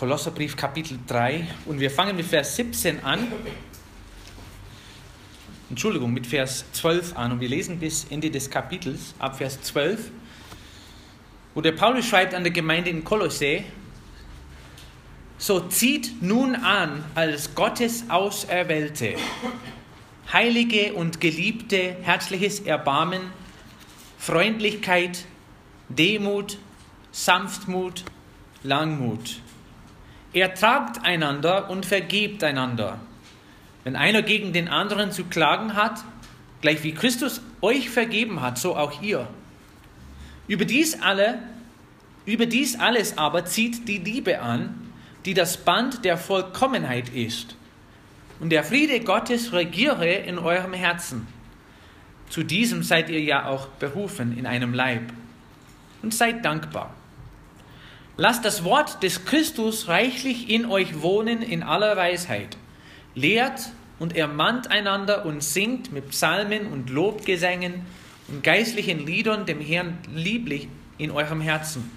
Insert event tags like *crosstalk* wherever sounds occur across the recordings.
Kolosserbrief Kapitel 3 und wir fangen mit Vers 17 an. Entschuldigung, mit Vers 12 an und wir lesen bis Ende des Kapitels, ab Vers 12, wo der Paulus schreibt an der Gemeinde in Kolossä, so zieht nun an als Gottes Auserwählte, heilige und geliebte, herzliches Erbarmen, Freundlichkeit, Demut, Sanftmut, Langmut. Ertragt einander und vergebt einander. Wenn einer gegen den anderen zu klagen hat, gleich wie Christus euch vergeben hat, so auch ihr. Über dies, alle, über dies alles aber zieht die Liebe an, die das Band der Vollkommenheit ist. Und der Friede Gottes regiere in eurem Herzen. Zu diesem seid ihr ja auch berufen in einem Leib. Und seid dankbar. Lasst das Wort des Christus reichlich in euch wohnen in aller Weisheit. Lehrt und ermahnt einander und singt mit Psalmen und Lobgesängen und geistlichen Liedern dem Herrn lieblich in eurem Herzen.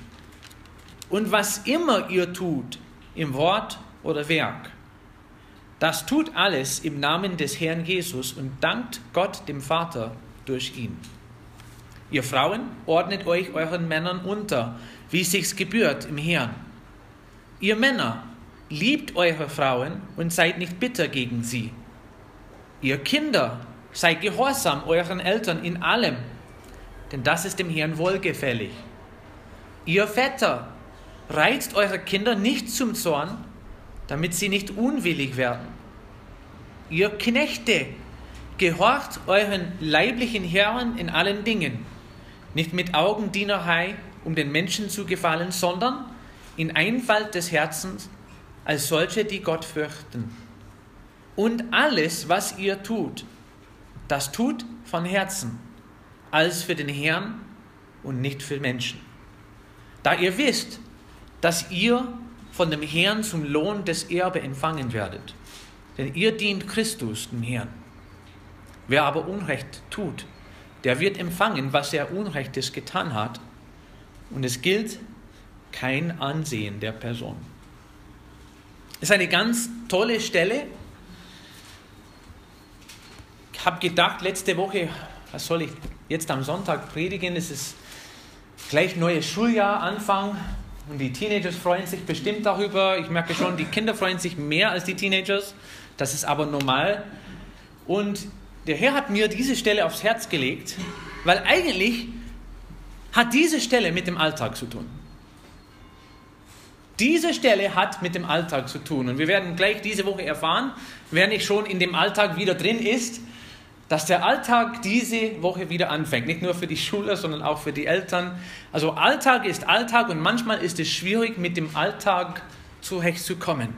Und was immer ihr tut, im Wort oder Werk, das tut alles im Namen des Herrn Jesus und dankt Gott dem Vater durch ihn. Ihr Frauen, ordnet euch euren Männern unter, wie es sich gebührt im Herrn. Ihr Männer, liebt eure Frauen und seid nicht bitter gegen sie. Ihr Kinder, seid gehorsam euren Eltern in allem, denn das ist dem Herrn wohlgefällig. Ihr Väter, reizt eure Kinder nicht zum Zorn, damit sie nicht unwillig werden. Ihr Knechte, gehorcht euren leiblichen Herren in allen Dingen, nicht mit Augendienerei, um den Menschen zu gefallen, sondern in Einfalt des Herzens als solche, die Gott fürchten. Und alles, was ihr tut, das tut von Herzen, als für den Herrn und nicht für Menschen. Da ihr wisst, dass ihr von dem Herrn zum Lohn des Erbe empfangen werdet. Denn ihr dient Christus, dem Herrn. Wer aber Unrecht tut, der wird empfangen, was er Unrechtes getan hat. Und es gilt kein Ansehen der Person. Das ist eine ganz tolle Stelle. Ich habe gedacht, letzte Woche, was soll ich jetzt am Sonntag predigen? Es ist gleich neues Schuljahr, Anfang. Und die Teenagers freuen sich bestimmt darüber. Ich merke schon, die Kinder freuen sich mehr als die Teenagers. Das ist aber normal. Und der Herr hat mir diese Stelle aufs Herz gelegt, weil eigentlich hat diese Stelle mit dem Alltag zu tun. Diese Stelle hat mit dem Alltag zu tun. Und wir werden gleich diese Woche erfahren, wer nicht schon in dem Alltag wieder drin ist, dass der Alltag diese Woche wieder anfängt. Nicht nur für die Schüler, sondern auch für die Eltern. Also Alltag ist Alltag und manchmal ist es schwierig, mit dem Alltag zurechtzukommen.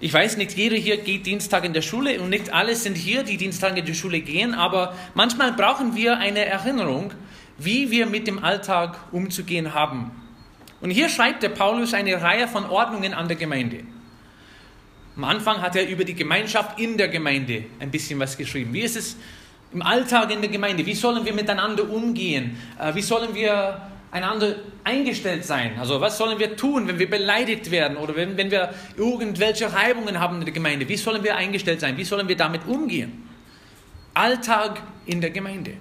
Ich weiß, nicht jeder hier geht Dienstag in der Schule und nicht alle sind hier, die Dienstag in die Schule gehen, aber manchmal brauchen wir eine Erinnerung, wie wir mit dem Alltag umzugehen haben. Und hier schreibt der Paulus eine Reihe von Ordnungen an der Gemeinde. Am Anfang hat er über die Gemeinschaft in der Gemeinde ein bisschen was geschrieben. Wie ist es im Alltag in der Gemeinde? Wie sollen wir miteinander umgehen? Äh, wie sollen wir einander eingestellt sein. Also was sollen wir tun, wenn wir beleidigt werden oder wenn, wenn wir irgendwelche Reibungen haben in der Gemeinde? Wie sollen wir eingestellt sein? Wie sollen wir damit umgehen? Alltag in der Gemeinde.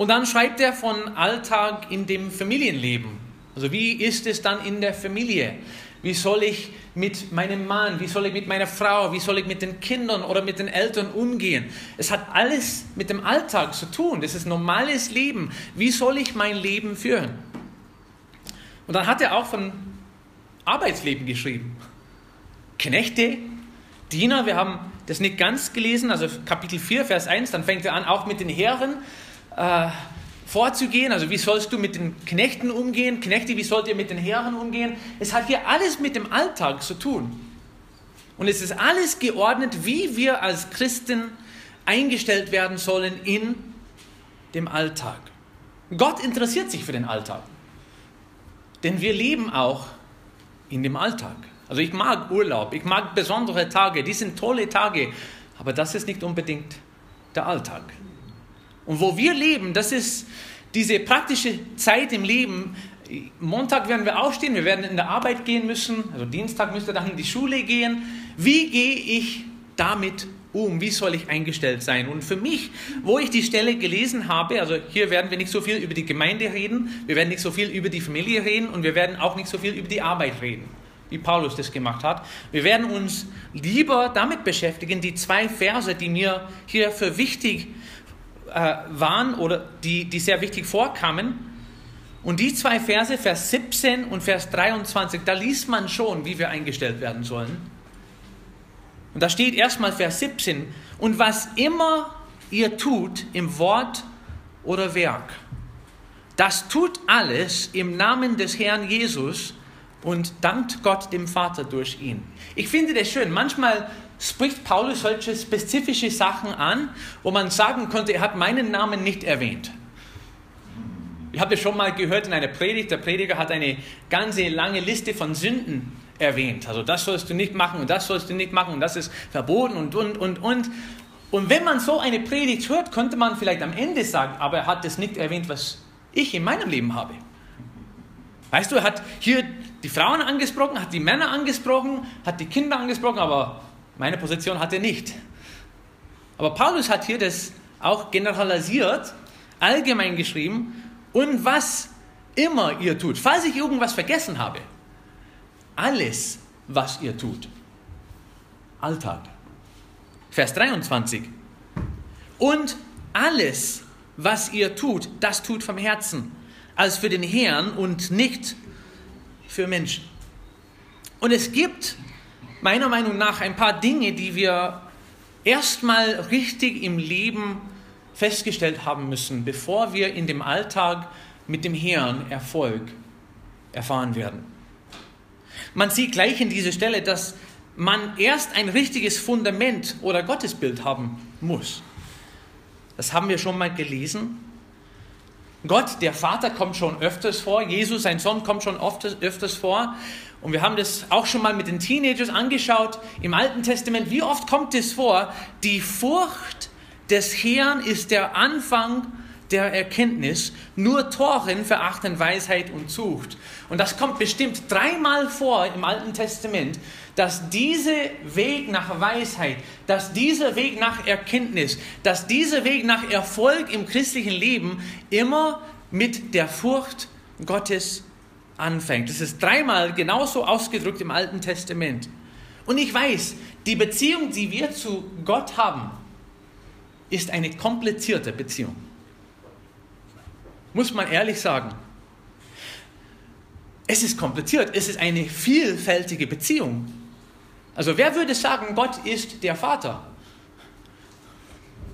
Und dann schreibt er von Alltag in dem Familienleben. Also wie ist es dann in der Familie? Wie soll ich mit meinem Mann, wie soll ich mit meiner Frau, wie soll ich mit den Kindern oder mit den Eltern umgehen? Es hat alles mit dem Alltag zu tun. Das ist normales Leben. Wie soll ich mein Leben führen? Und dann hat er auch von Arbeitsleben geschrieben. Knechte, Diener, wir haben das nicht ganz gelesen, also Kapitel 4, Vers 1, dann fängt er an, auch mit den Herren. Äh, vorzugehen. Also wie sollst du mit den Knechten umgehen? Knechte, wie sollt ihr mit den Herren umgehen? Es hat hier alles mit dem Alltag zu tun. Und es ist alles geordnet, wie wir als Christen eingestellt werden sollen in dem Alltag. Gott interessiert sich für den Alltag. Denn wir leben auch in dem Alltag. Also ich mag Urlaub, ich mag besondere Tage, die sind tolle Tage, aber das ist nicht unbedingt der Alltag. Und wo wir leben, das ist diese praktische Zeit im Leben, Montag werden wir aufstehen, wir werden in der Arbeit gehen müssen, also Dienstag müsste dann in die Schule gehen. Wie gehe ich damit um? Wie soll ich eingestellt sein? Und für mich, wo ich die Stelle gelesen habe, also hier werden wir nicht so viel über die Gemeinde reden, wir werden nicht so viel über die Familie reden und wir werden auch nicht so viel über die Arbeit reden, wie Paulus das gemacht hat. Wir werden uns lieber damit beschäftigen, die zwei Verse, die mir hier für wichtig äh, waren oder die, die sehr wichtig vorkamen. Und die zwei Verse, Vers 17 und Vers 23, da liest man schon, wie wir eingestellt werden sollen. Und da steht erstmal Vers 17, und was immer ihr tut im Wort oder Werk, das tut alles im Namen des Herrn Jesus und dankt Gott dem Vater durch ihn. Ich finde das schön. Manchmal spricht Paulus solche spezifische Sachen an, wo man sagen könnte, er hat meinen Namen nicht erwähnt. Ich habe das schon mal gehört in einer Predigt. Der Prediger hat eine ganze lange Liste von Sünden erwähnt. Also das sollst du nicht machen und das sollst du nicht machen und das ist verboten und und und und. Und wenn man so eine Predigt hört, könnte man vielleicht am Ende sagen, aber er hat das nicht erwähnt, was ich in meinem Leben habe. Weißt du, er hat hier die Frauen angesprochen, hat die Männer angesprochen, hat die Kinder angesprochen, aber meine Position hat er nicht. Aber Paulus hat hier das auch generalisiert, allgemein geschrieben und was immer ihr tut, falls ich irgendwas vergessen habe, alles, was ihr tut. Alltag. Vers 23. Und alles, was ihr tut, das tut vom Herzen, als für den Herrn und nicht für Menschen. Und es gibt meiner Meinung nach ein paar Dinge, die wir erstmal richtig im Leben festgestellt haben müssen, bevor wir in dem Alltag mit dem Herrn Erfolg erfahren werden. Man sieht gleich in dieser Stelle, dass man erst ein richtiges Fundament oder Gottesbild haben muss. Das haben wir schon mal gelesen. Gott, der Vater, kommt schon öfters vor. Jesus, sein Sohn, kommt schon öfters, vor. Und wir haben das auch schon mal mit den Teenagers angeschaut im Alten Testament. Wie oft kommt es vor, die Furcht des Herrn ist der Anfang der Erkenntnis, nur Toren verachten Weisheit und Zucht. Und das kommt bestimmt dreimal vor im Alten Testament, dass dieser Weg nach Weisheit, dass dieser Weg nach Erkenntnis, dass dieser Weg nach Erfolg im christlichen Leben immer mit der Furcht Gottes anfängt. Das ist dreimal genauso ausgedrückt im Alten Testament. Und ich weiß, die Beziehung, die wir zu Gott haben, ist eine komplizierte Beziehung. Muss man ehrlich sagen. Es ist kompliziert, es ist eine vielfältige Beziehung. Also wer würde sagen, Gott ist der Vater?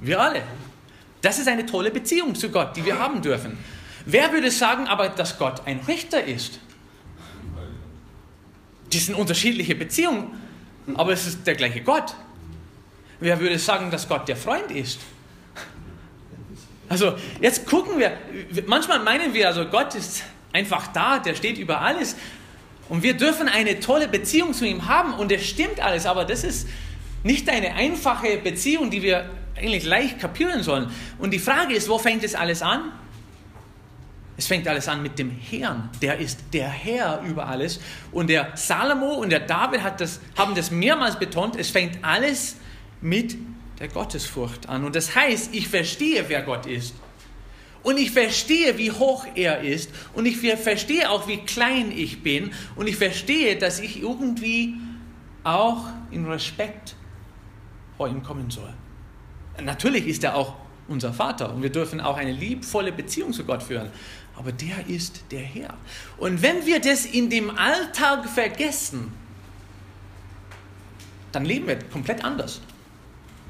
Wir alle. Das ist eine tolle Beziehung zu Gott, die wir haben dürfen. Wer würde sagen aber, dass Gott ein Richter ist? Das sind unterschiedliche Beziehungen, aber es ist der gleiche Gott. Wer würde sagen, dass Gott der Freund ist? Also jetzt gucken wir, manchmal meinen wir, also Gott ist einfach da, der steht über alles und wir dürfen eine tolle Beziehung zu ihm haben und es stimmt alles, aber das ist nicht eine einfache Beziehung, die wir eigentlich leicht kapieren sollen. Und die Frage ist, wo fängt es alles an? Es fängt alles an mit dem Herrn. Der ist der Herr über alles. Und der Salomo und der David das, haben das mehrmals betont. Es fängt alles mit der Gottesfurcht an. Und das heißt, ich verstehe, wer Gott ist. Und ich verstehe, wie hoch er ist. Und ich verstehe auch, wie klein ich bin. Und ich verstehe, dass ich irgendwie auch in Respekt vor ihm kommen soll. Natürlich ist er auch unser Vater und wir dürfen auch eine liebvolle Beziehung zu Gott führen aber der ist der Herr. Und wenn wir das in dem Alltag vergessen, dann leben wir komplett anders.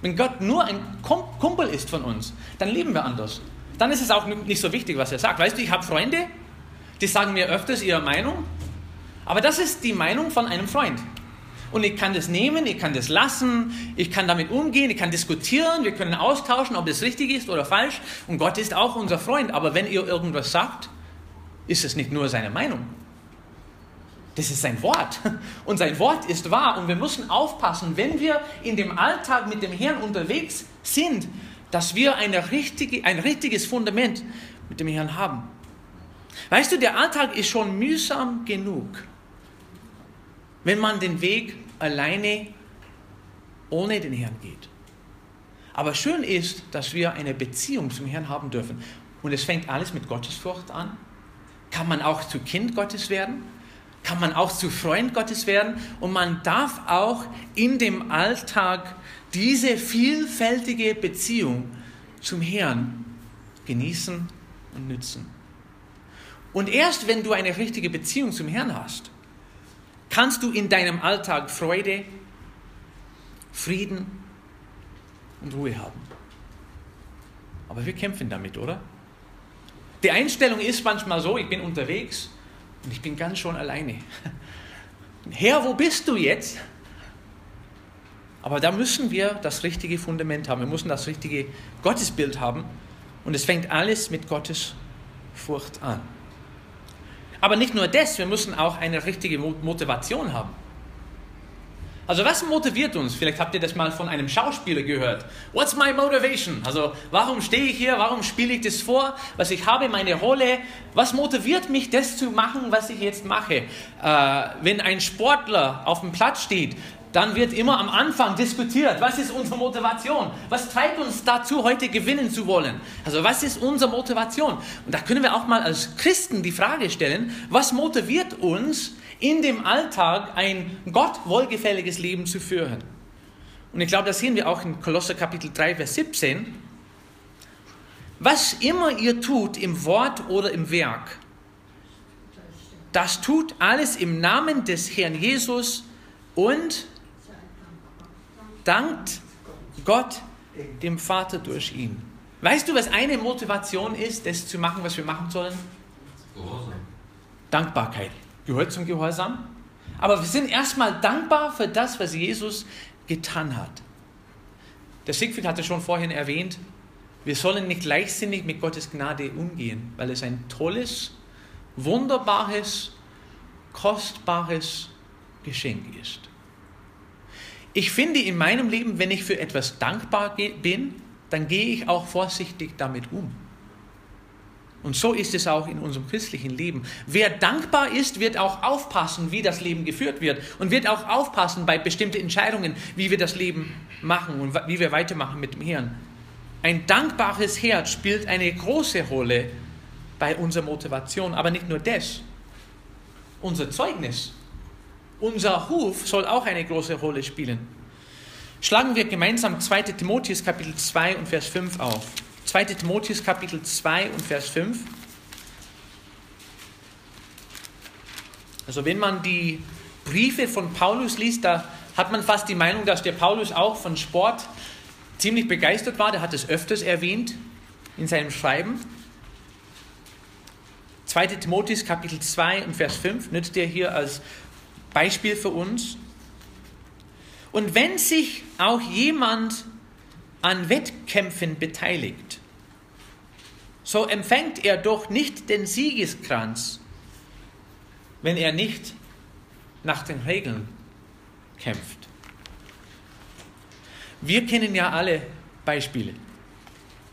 Wenn Gott nur ein Kumpel ist von uns, dann leben wir anders. Dann ist es auch nicht so wichtig, was er sagt. Weißt du, ich habe Freunde, die sagen mir öfters ihre Meinung, aber das ist die Meinung von einem Freund. Und ich kann das nehmen, ich kann das lassen, ich kann damit umgehen, ich kann diskutieren, wir können austauschen, ob es richtig ist oder falsch. Und Gott ist auch unser Freund. Aber wenn ihr irgendwas sagt, ist es nicht nur seine Meinung. Das ist sein Wort. *laughs* Und sein Wort ist wahr. Und wir müssen aufpassen, wenn wir in dem Alltag mit dem Herrn unterwegs sind, dass wir eine richtige, ein richtiges Fundament mit dem Herrn haben. Weißt du, der Alltag ist schon mühsam genug, wenn man den Weg alleine ohne den Herrn geht. Aber schön ist, dass wir eine Beziehung zum Herrn haben dürfen. Und es fängt alles mit Gottesfurcht an. Kann man auch zu Kind Gottes werden? Kann man auch zu Freund Gottes werden? Und man darf auch in dem Alltag diese vielfältige Beziehung zum Herrn genießen und nützen. Und erst wenn du eine richtige Beziehung zum Herrn hast, kannst du in deinem Alltag Freude, Frieden und Ruhe haben. Aber wir kämpfen damit, oder? Die Einstellung ist manchmal so, ich bin unterwegs und ich bin ganz schon alleine. *laughs* Herr, wo bist du jetzt? Aber da müssen wir das richtige Fundament haben. Wir müssen das richtige Gottesbild haben. Und es fängt alles mit Gottes Furcht an. Aber nicht nur das, wir müssen auch eine richtige Motivation haben. Also was motiviert uns? Vielleicht habt ihr das mal von einem Schauspieler gehört. What's my motivation? Also warum stehe ich hier? Warum spiele ich das vor? Was ich habe, meine Rolle. Was motiviert mich, das zu machen, was ich jetzt mache? Äh, wenn ein Sportler auf dem Platz steht, dann wird immer am Anfang diskutiert, was ist unsere Motivation? Was treibt uns dazu, heute gewinnen zu wollen? Also was ist unsere Motivation? Und da können wir auch mal als Christen die Frage stellen, was motiviert uns, in dem Alltag ein Gott wohlgefälliges Leben zu führen? Und ich glaube, das sehen wir auch in Kolosser Kapitel 3, Vers 17. Was immer ihr tut im Wort oder im Werk, das tut alles im Namen des Herrn Jesus und dankt Gott dem Vater durch ihn. Weißt du, was eine Motivation ist, das zu machen, was wir machen sollen? Gehorsam. Dankbarkeit. Gehört zum Gehorsam. Aber wir sind erstmal dankbar für das, was Jesus getan hat. Der Siegfried hatte schon vorhin erwähnt, wir sollen nicht leichtsinnig mit Gottes Gnade umgehen, weil es ein tolles, wunderbares, kostbares Geschenk ist. Ich finde in meinem Leben, wenn ich für etwas dankbar bin, dann gehe ich auch vorsichtig damit um. Und so ist es auch in unserem christlichen Leben. Wer dankbar ist, wird auch aufpassen, wie das Leben geführt wird und wird auch aufpassen bei bestimmten Entscheidungen, wie wir das Leben machen und wie wir weitermachen mit dem Herrn. Ein dankbares Herz spielt eine große Rolle bei unserer Motivation, aber nicht nur das. Unser Zeugnis unser Ruf soll auch eine große Rolle spielen. Schlagen wir gemeinsam 2. Timotheus Kapitel 2 und Vers 5 auf. 2. Timotheus Kapitel 2 und Vers 5. Also wenn man die Briefe von Paulus liest, da hat man fast die Meinung, dass der Paulus auch von Sport ziemlich begeistert war. Der hat es öfters erwähnt in seinem Schreiben. 2. Timotheus Kapitel 2 und Vers 5 nützt er hier als Beispiel für uns. Und wenn sich auch jemand an Wettkämpfen beteiligt, so empfängt er doch nicht den Siegeskranz, wenn er nicht nach den Regeln kämpft. Wir kennen ja alle Beispiele.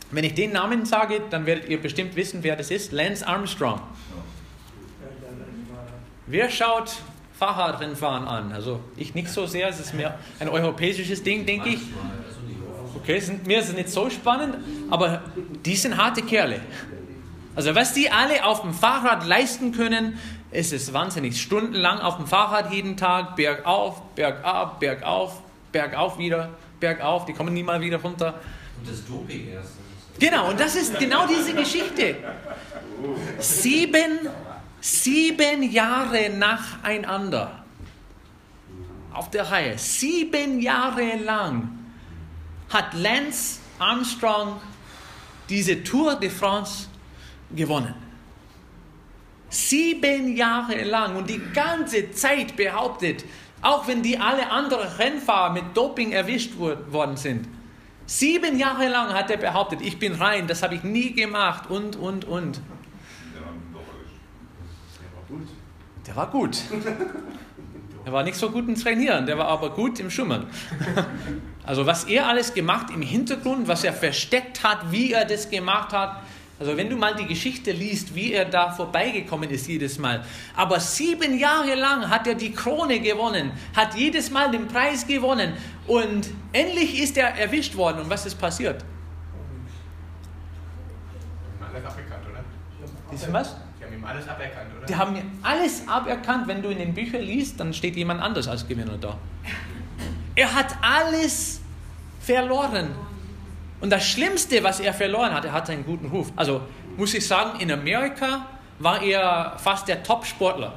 Wenn ich den Namen sage, dann werdet ihr bestimmt wissen, wer das ist. Lance Armstrong. Wer schaut Fahrradrennfahren an. Also ich nicht so sehr, es ist mehr ein europäisches Ding, denke ich. Okay, sind, mir ist es nicht so spannend, aber die sind harte Kerle. Also was die alle auf dem Fahrrad leisten können, ist es wahnsinnig. Stundenlang auf dem Fahrrad jeden Tag, bergauf, bergab, bergauf, bergauf wieder, bergauf, die kommen nie mal wieder runter. Und das Doping erst. Genau, und das ist genau diese Geschichte. Sieben Sieben Jahre nacheinander. Auf der Reihe. Sieben Jahre lang hat Lance Armstrong diese Tour de France gewonnen. Sieben Jahre lang und die ganze Zeit behauptet, auch wenn die alle anderen Rennfahrer mit Doping erwischt worden sind. Sieben Jahre lang hat er behauptet, ich bin rein, das habe ich nie gemacht und, und, und. Der war gut. *laughs* Er war nicht so gut im Trainieren, der war aber gut im Schummern. *laughs* Also was er alles gemacht im Hintergrund, was er versteckt hat, wie er das gemacht hat, Also wenn du mal die Geschichte liest, wie er da vorbeigekommen ist jedes Mal. Aber sieben Jahre lang hat er die Krone gewonnen, hat jedes Mal den Preis gewonnen und endlich ist er erwischt worden. Und was ist passiert? Alles aberkannt, oder? Wissen was? Ihm alles aberkannt, oder? Die haben mir alles aberkannt. Wenn du in den Büchern liest, dann steht jemand anders als Gewinner da. Er hat alles verloren. Und das Schlimmste, was er verloren hat, er hat einen guten Ruf. Also muss ich sagen, in Amerika war er fast der Top-Sportler.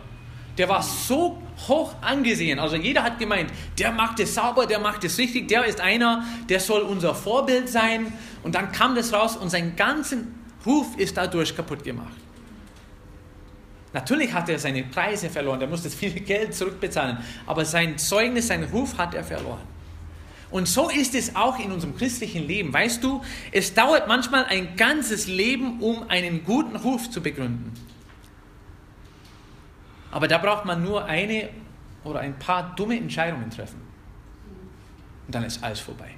Der war so hoch angesehen. Also jeder hat gemeint, der macht es sauber, der macht es richtig, der ist einer, der soll unser Vorbild sein. Und dann kam das raus und sein ganzen Ruf ist dadurch kaputt gemacht. Natürlich hat er seine Preise verloren, er musste viel *laughs* Geld zurückbezahlen, aber sein Zeugnis, sein Ruf hat er verloren. Und so ist es auch in unserem christlichen Leben. Weißt du, es dauert manchmal ein ganzes Leben, um einen guten Ruf zu begründen. Aber da braucht man nur eine oder ein paar dumme Entscheidungen treffen. Und dann ist alles vorbei.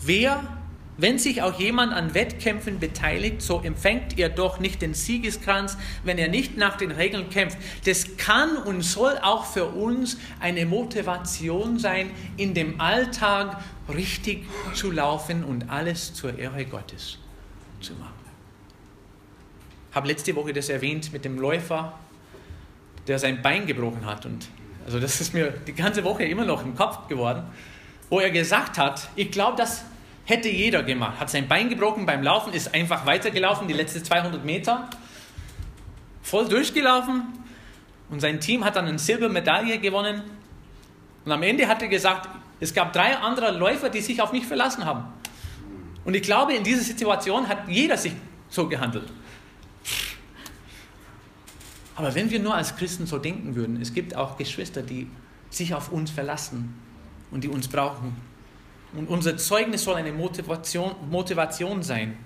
Wer wenn sich auch jemand an Wettkämpfen beteiligt, so empfängt er doch nicht den Siegeskranz, wenn er nicht nach den Regeln kämpft. Das kann und soll auch für uns eine Motivation sein, in dem Alltag richtig zu laufen und alles zur Ehre Gottes zu machen. Ich habe letzte Woche das erwähnt mit dem Läufer, der sein Bein gebrochen hat. Und also das ist mir die ganze Woche immer noch im Kopf geworden, wo er gesagt hat, ich glaube, dass Hätte jeder gemacht. Hat sein Bein gebrochen beim Laufen, ist einfach weitergelaufen, die letzten 200 Meter. Voll durchgelaufen. Und sein Team hat dann eine Silbermedaille gewonnen. Und am Ende hat er gesagt, es gab drei andere Läufer, die sich auf mich verlassen haben. Und ich glaube, in dieser Situation hat jeder sich so gehandelt. Aber wenn wir nur als Christen so denken würden, es gibt auch Geschwister, die sich auf uns verlassen und die uns brauchen. Und unser Zeugnis soll eine Motivation, Motivation sein,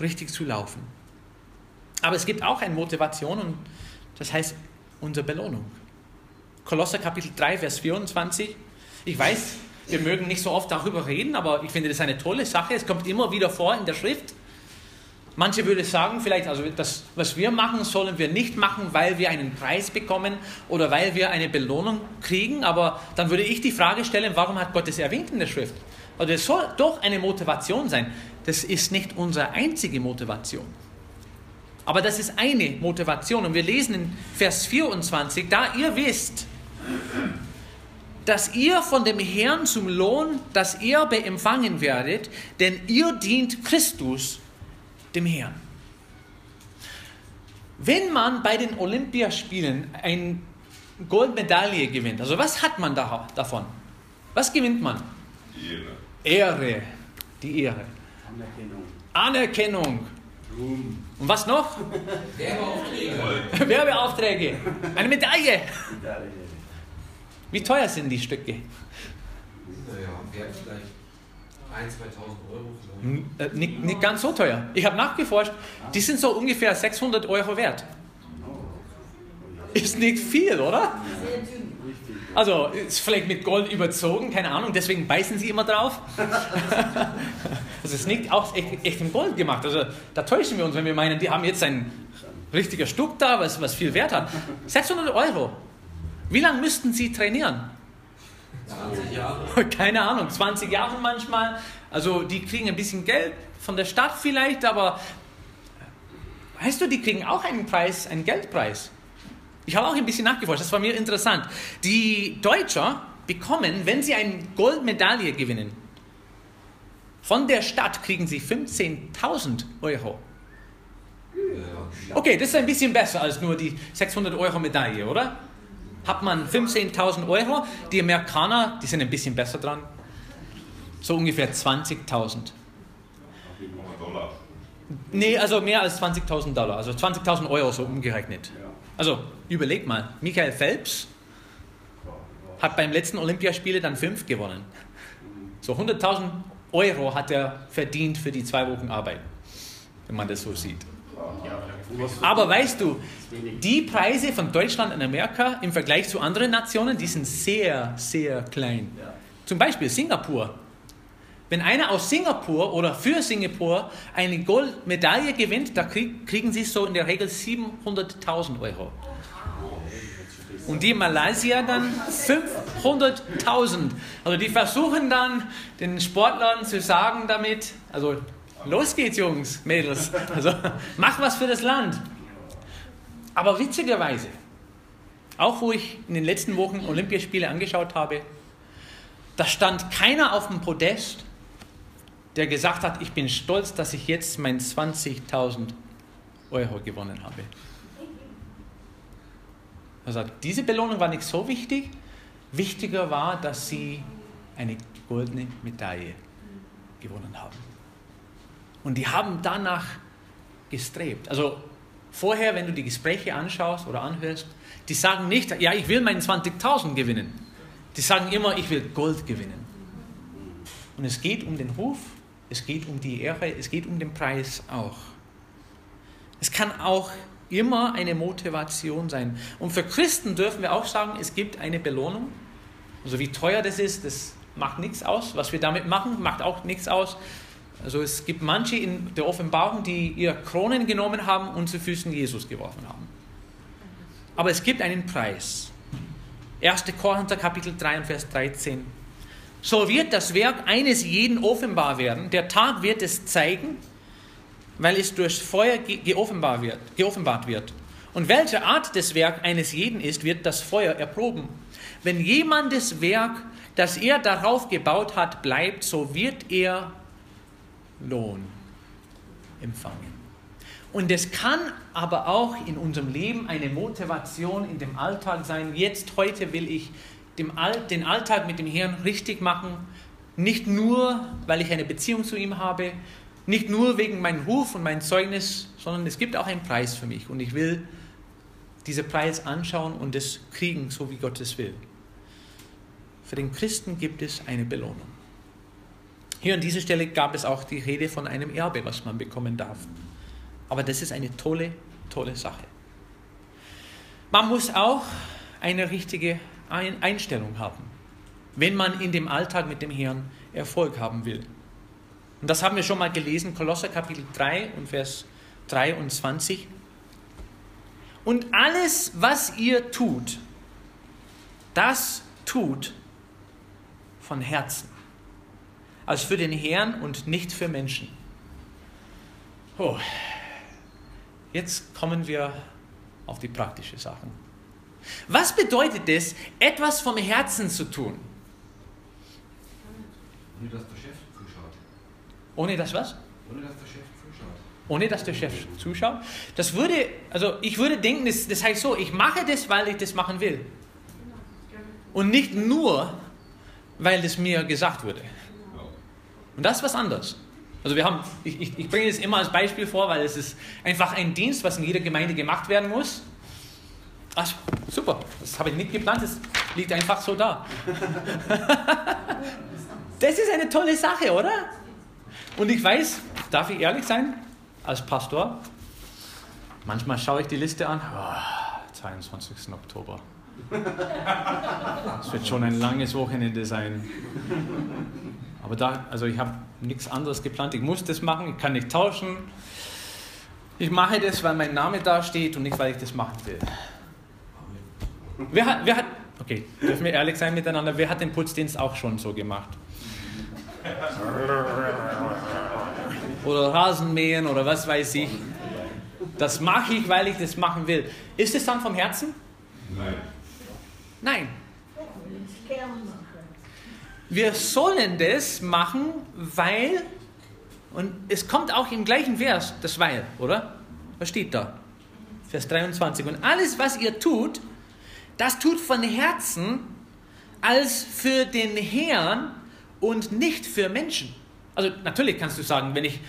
richtig zu laufen. Aber es gibt auch eine Motivation und das heißt unsere Belohnung. Kolosser Kapitel 3, Vers 24. Ich weiß, wir mögen nicht so oft darüber reden, aber ich finde das eine tolle Sache. Es kommt immer wieder vor in der Schrift. Manche würden sagen, vielleicht, also das, was wir machen, sollen wir nicht machen, weil wir einen Preis bekommen oder weil wir eine Belohnung kriegen. Aber dann würde ich die Frage stellen, warum hat Gott es erwähnt in der Schrift? Also es soll doch eine Motivation sein. Das ist nicht unsere einzige Motivation. Aber das ist eine Motivation. Und wir lesen in Vers 24, da ihr wisst, dass ihr von dem Herrn zum Lohn das Erbe empfangen werdet, denn ihr dient Christus dem Herrn. Wenn man bei den Olympiaspielen eine Goldmedaille gewinnt, also was hat man da, davon? Was gewinnt man? Ehre. Ehre. Die Ehre. Anerkennung. Anerkennung. Ruhm. Und was noch? *laughs* Werbeaufträge. *laughs* Werbeaufträge. Eine Medaille. Wie teuer sind die Stücke? Wert vielleicht 1.000, 2.000 Euro. Äh, nicht, ganz so teuer. Ich habe nachgeforscht, die sind so ungefähr 600 Euro wert. Ist nicht viel, oder? Also ist vielleicht mit Gold überzogen, keine Ahnung, deswegen beißen sie immer drauf. *laughs* das ist nicht auch echt, echt in Gold gemacht. Also da täuschen wir uns, wenn wir meinen, die haben jetzt ein richtiger Stück da, was, was viel Wert hat. 600 Euro. Wie lange müssten sie trainieren? 20 Jahre. *laughs* Keine Ahnung, 20 Jahre manchmal. Also die kriegen ein bisschen Geld von der Stadt vielleicht, aber weißt du, die kriegen auch einen Preis, einen Geldpreis. Ich habe auch ein bisschen nachgeforscht, das war mir interessant. Die Deutscher bekommen, wenn sie eine Goldmedaille gewinnen, von der Stadt kriegen sie 15.000 Euro. Okay, das ist ein bisschen besser als nur die 600 Euro Medaille, oder? Hat man 15.000 Euro, die Amerikaner, die sind ein bisschen besser dran, so ungefähr 20.000. Nee, also mehr als 20.000 Dollar, also 20.000 Euro so umgerechnet. Also überleg mal, Michael Phelps hat beim letzten Olympiaspiele dann fünf gewonnen. So 100.000 Euro hat er verdient für die zwei Wochen Arbeit, wenn man das so sieht. Aber weißt du, die Preise von Deutschland und Amerika im Vergleich zu anderen Nationen, die sind sehr, sehr klein. Zum Beispiel Singapur Wenn einer aus Singapur oder für Singapur eine Goldmedaille gewinnt, da kriegen sie so in der Regel 700.000 Euro. Und die Malaysier dann 500.000. Also die versuchen dann den Sportlern zu sagen damit, also los geht's Jungs, Mädels, also mach was für das Land. Aber witzigerweise, auch wo ich in den letzten Wochen Olympiaspiele angeschaut habe, da stand keiner auf dem Podest, der gesagt hat, ich bin stolz, dass ich jetzt mein 20.000 Euro gewonnen habe. Also diese Belohnung war nicht so wichtig. Wichtiger war, dass sie eine goldene Medaille gewonnen haben. Und die haben danach gestrebt. Also vorher, wenn du die Gespräche anschaust oder anhörst, die sagen nicht, ja, ich will meinen 20.000 gewinnen. Die sagen immer, ich will Gold gewinnen. Und es geht um den Ruf, es geht um die Ehre, es geht um den Preis auch. Es kann auch immer eine Motivation sein. Und für Christen dürfen wir auch sagen, es gibt eine Belohnung. Also wie teuer das ist, das macht nichts aus. Was wir damit machen, macht auch nichts aus. Also es gibt manche in der Offenbarung, die ihr Kronen genommen haben und zu Füßen Jesus geworfen haben. Aber es gibt einen Preis. 1. Korinther Kapitel 3 und Vers 13. So wird das Werk eines jeden offenbar werden. Der Tag wird es zeigen, weil es durch Feuer geoffenbar wird, geoffenbart wird. Und welche Art des Werk eines jeden ist, wird das Feuer erproben. Wenn jemandes Werk, das er darauf gebaut hat, bleibt, so wird er Lohn empfangen. Und es kann aber auch in unserem Leben eine Motivation in dem Alltag sein. Jetzt, heute will ich den Alltag mit dem Herrn richtig machen. Nicht nur, weil ich eine Beziehung zu ihm habe, nicht nur wegen meinem Ruf und meinem Zeugnis, sondern es gibt auch einen Preis für mich und ich will diesen Preis anschauen und es kriegen, so wie Gott es will. Für den Christen gibt es eine Belohnung. Hier an dieser Stelle gab es auch die Rede von einem Erbe, was man bekommen darf. Aber das ist eine tolle, tolle Sache. Man muss auch eine richtige Einstellung haben, wenn man in dem Alltag mit dem Herrn Erfolg haben will. Und das haben wir schon mal gelesen, Kolosser Kapitel 3 und Vers 23. Und alles, was ihr tut, das tut von Herzen. Also für den Herrn und nicht für Menschen. Oh. Jetzt kommen wir auf die praktischen Sachen. Was bedeutet es, etwas vom Herzen zu tun? Ohne dass der Chef zuschaut. Ohne dass was? Ohne dass der Chef zuschaut. Ohne dass der Chef zuschaut? Das würde, also ich würde denken, das, das heißt so, ich mache das, weil ich das machen will. Und nicht nur, weil es mir gesagt wurde. Und das ist was anderes. Also wir haben, ich, ich, ich bringe es immer als Beispiel vor, weil es ist einfach ein Dienst, was in jeder Gemeinde gemacht werden muss. Ach, super, das habe ich nicht geplant, das liegt einfach so da. *laughs* das ist eine tolle Sache, oder? Und ich weiß, darf ich ehrlich sein, als Pastor, manchmal schaue ich die Liste an, oh, 22. Oktober. Es wird schon ein langes Wochenende sein. Aber da, also ich habe nichts anderes geplant. Ich muss das machen, ich kann nicht tauschen. Ich mache das, weil mein Name da steht und nicht, weil ich das machen will. Wer hat, wer hat, okay, dürfen wir ehrlich sein miteinander, wer hat den Putzdienst auch schon so gemacht? Oder Rasenmähen oder was weiß ich. Das mache ich, weil ich das machen will. Ist es dann vom Herzen? Nein. Nein. Wir sollen das machen, weil, und es kommt auch im gleichen Vers, das Weil, oder? Was steht da? Vers 23. Und alles, was ihr tut, das tut von Herzen als für den Herrn und nicht für Menschen. Also natürlich kannst du sagen, wenn ich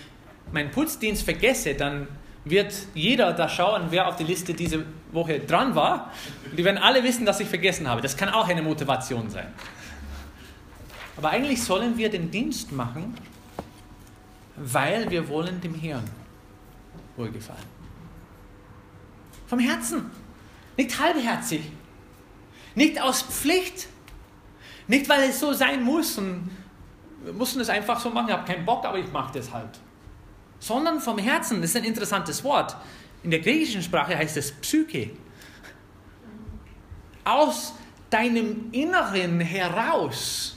meinen Putzdienst vergesse, dann wird jeder da schauen, wer auf die Liste diese Woche dran war. Die werden alle wissen, dass ich vergessen habe. Das kann auch eine Motivation sein. Aber eigentlich sollen wir den Dienst machen, weil wir wollen dem Herrn wohlgefallen. Vom Herzen. Nicht halbherzig. Nicht aus Pflicht. Nicht, weil es so sein muss. Und wir mussten es einfach so machen, ich habe keinen Bock, aber ich mache das halt. Sondern vom Herzen, das ist ein interessantes Wort. In der griechischen Sprache heißt es Psyche. Aus deinem Inneren heraus.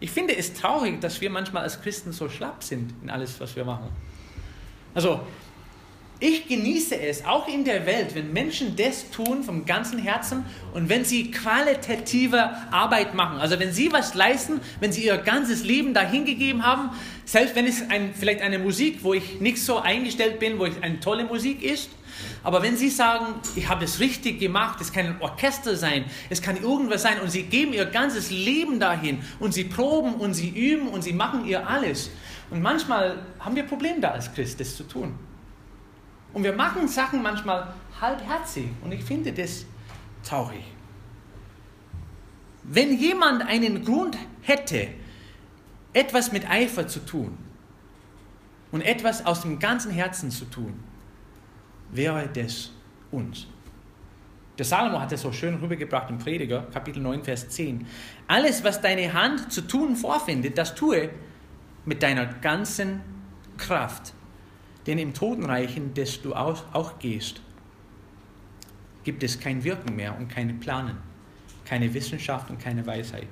Ich finde es traurig, dass wir manchmal als Christen so schlapp sind in alles, was wir machen. Also, ich genieße es, auch in der Welt, wenn Menschen das tun vom ganzen Herzen und wenn sie qualitative Arbeit machen. Also wenn sie was leisten, wenn sie ihr ganzes Leben dahingegeben haben, selbst wenn es ein, vielleicht eine Musik, wo ich nicht so eingestellt bin, wo es eine tolle Musik ist, aber wenn sie sagen, ich habe es richtig gemacht, es kann ein Orchester sein, es kann irgendwas sein und sie geben ihr ganzes Leben dahin und sie proben und sie üben und sie machen ihr alles. Und manchmal haben wir Probleme da als Christ, das zu tun. Und wir machen Sachen manchmal halbherzig und ich finde das traurig. Wenn jemand einen Grund hätte, etwas mit Eifer zu tun und etwas aus dem ganzen Herzen zu tun, wäre das uns. Der Salomo hat es so schön rübergebracht im Prediger, Kapitel 9, Vers 10. Alles, was deine Hand zu tun vorfindet, das tue mit deiner ganzen Kraft denn im Totenreich, in das du auch, gehst, gibt es kein Wirken mehr und keine Planen, keine Wissenschaft und keine Weisheit.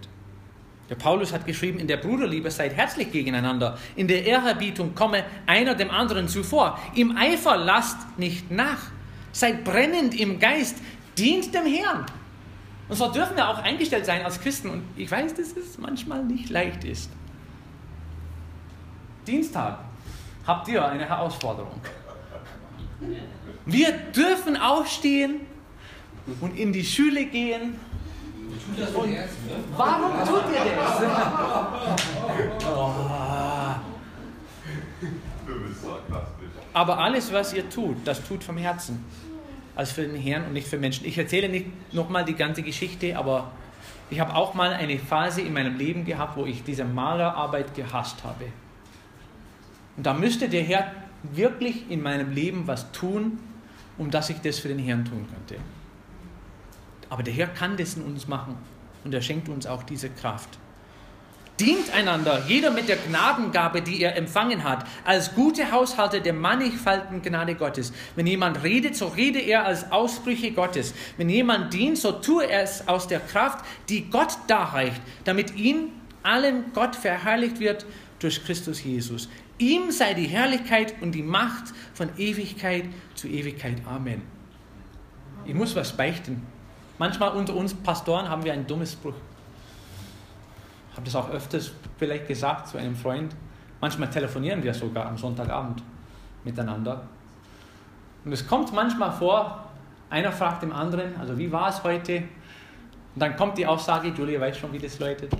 Der Paulus hat geschrieben, in der Bruderliebe seid herzlich gegeneinander, in der Ehrerbietung komme einer dem anderen zuvor, im Eifer lasst nicht nach, seid brennend im Geist, dient dem Herrn. Und so dürfen wir auch eingestellt sein als Christen. Und ich weiß, dass es manchmal nicht leicht ist. Dienstag habt ihr eine Herausforderung. Wir dürfen aufstehen und in die Schule gehen. Und warum tut ihr das? Oh. Aber alles, was ihr tut, das tut vom Herzen. Als für den Herrn und nicht für Menschen. Ich erzähle nicht nochmal die ganze Geschichte, aber ich habe auch mal eine Phase in meinem Leben gehabt, wo ich diese Malerarbeit gehasst habe. Und da müsste der Herr wirklich in meinem Leben was tun, um dass ich das für den Herrn tun könnte. Aber der Herr kann das in uns machen und er schenkt uns auch diese Kraft. Dient einander, jeder mit der Gnadengabe, die er empfangen hat, als gute Haushalter der mannigfaltigen Gnade Gottes. Wenn jemand redet, so rede er als Ausbrüche Gottes. Wenn jemand dient, so tue er es aus der Kraft, die Gott darreicht, damit ihn allen Gott verherrlicht wird durch Christus Jesus. Ihm sei die Herrlichkeit und die Macht von Ewigkeit zu Ewigkeit. Amen. Ich muss was beichten. Manchmal unter uns Pastoren haben wir einen dummen Spruch. Ich habe das auch öfters vielleicht gesagt zu einem Freund. Manchmal telefonieren wir sogar am Sonntagabend miteinander. Und es kommt manchmal vor, einer fragt dem anderen, also wie war es heute? Und dann kommt die Aussage, Julia weiß schon, wie das läutet.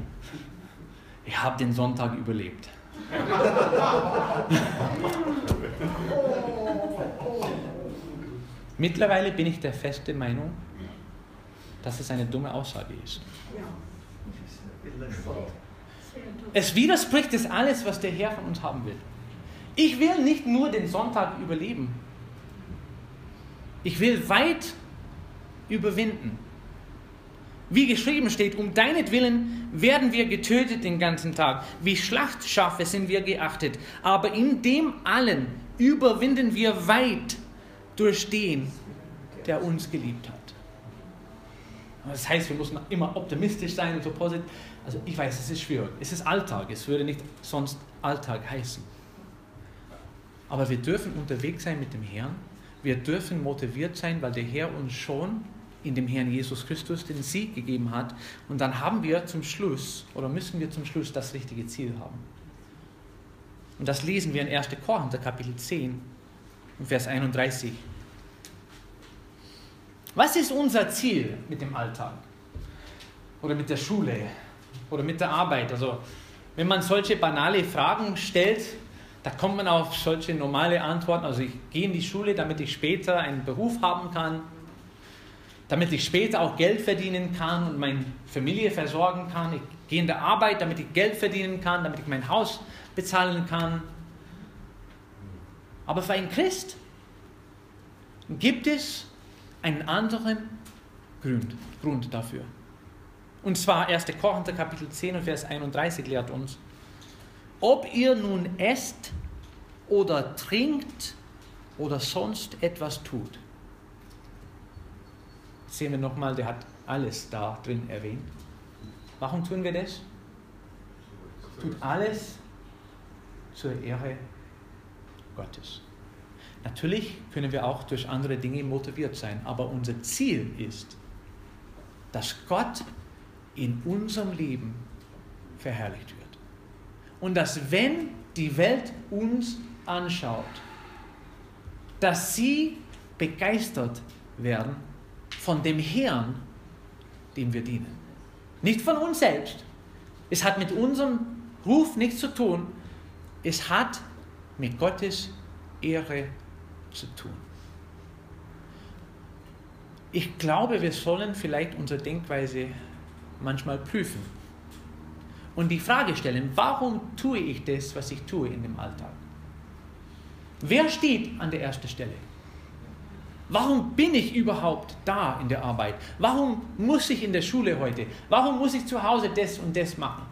Ich habe den Sonntag überlebt. *laughs* Mittlerweile bin ich der feste Meinung, dass es eine dumme Aussage ist. Es widerspricht es alles, was der Herr von uns haben will. Ich will nicht nur den Sonntag überleben. Ich will weit überwinden. Wie geschrieben steht, um deinetwillen werden wir getötet den ganzen Tag. Wie Schlachtschafe sind wir geachtet. Aber in dem allen überwinden wir weit durch den, der uns geliebt hat. Das heißt, wir müssen immer optimistisch sein und so positiv. Also ich weiß, es ist schwierig. Es ist Alltag. Es würde nicht sonst Alltag heißen. Aber wir dürfen unterwegs sein mit dem Herrn. Wir dürfen motiviert sein, weil der Herr uns schon in dem Herrn Jesus Christus den Sieg gegeben hat. Und dann haben wir zum Schluss oder müssen wir zum Schluss das richtige Ziel haben. Und das lesen wir in 1. Korinther Kapitel 10, Vers 31. Was ist unser Ziel mit dem Alltag? Oder mit der Schule? Oder mit der Arbeit? Also, wenn man solche banale Fragen stellt, da kommt man auf solche normale Antworten. Also, ich gehe in die Schule, damit ich später einen Beruf haben kann damit ich später auch Geld verdienen kann und meine Familie versorgen kann. Ich gehe in der Arbeit, damit ich Geld verdienen kann, damit ich mein Haus bezahlen kann. Aber für einen Christ gibt es einen anderen Grund, Grund dafür. Und zwar 1. Korinther Kapitel 10 und Vers 31 lehrt uns, ob ihr nun esst oder trinkt oder sonst etwas tut. Sehen wir nochmal, der hat alles da drin erwähnt. Warum tun wir das? Tut alles zur Ehre Gottes. Natürlich können wir auch durch andere Dinge motiviert sein, aber unser Ziel ist, dass Gott in unserem Leben verherrlicht wird. Und dass wenn die Welt uns anschaut, dass sie begeistert werden von dem Herrn, dem wir dienen. Nicht von uns selbst. Es hat mit unserem Ruf nichts zu tun. Es hat mit Gottes Ehre zu tun. Ich glaube, wir sollen vielleicht unsere Denkweise manchmal prüfen und die Frage stellen, warum tue ich das, was ich tue in dem Alltag? Wer steht an der ersten Stelle? Warum bin ich überhaupt da in der Arbeit? Warum muss ich in der Schule heute? Warum muss ich zu Hause das und das machen?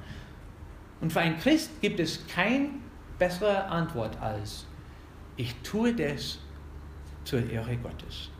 Und für einen Christ gibt es keine bessere Antwort als, ich tue das zur Ehre Gottes.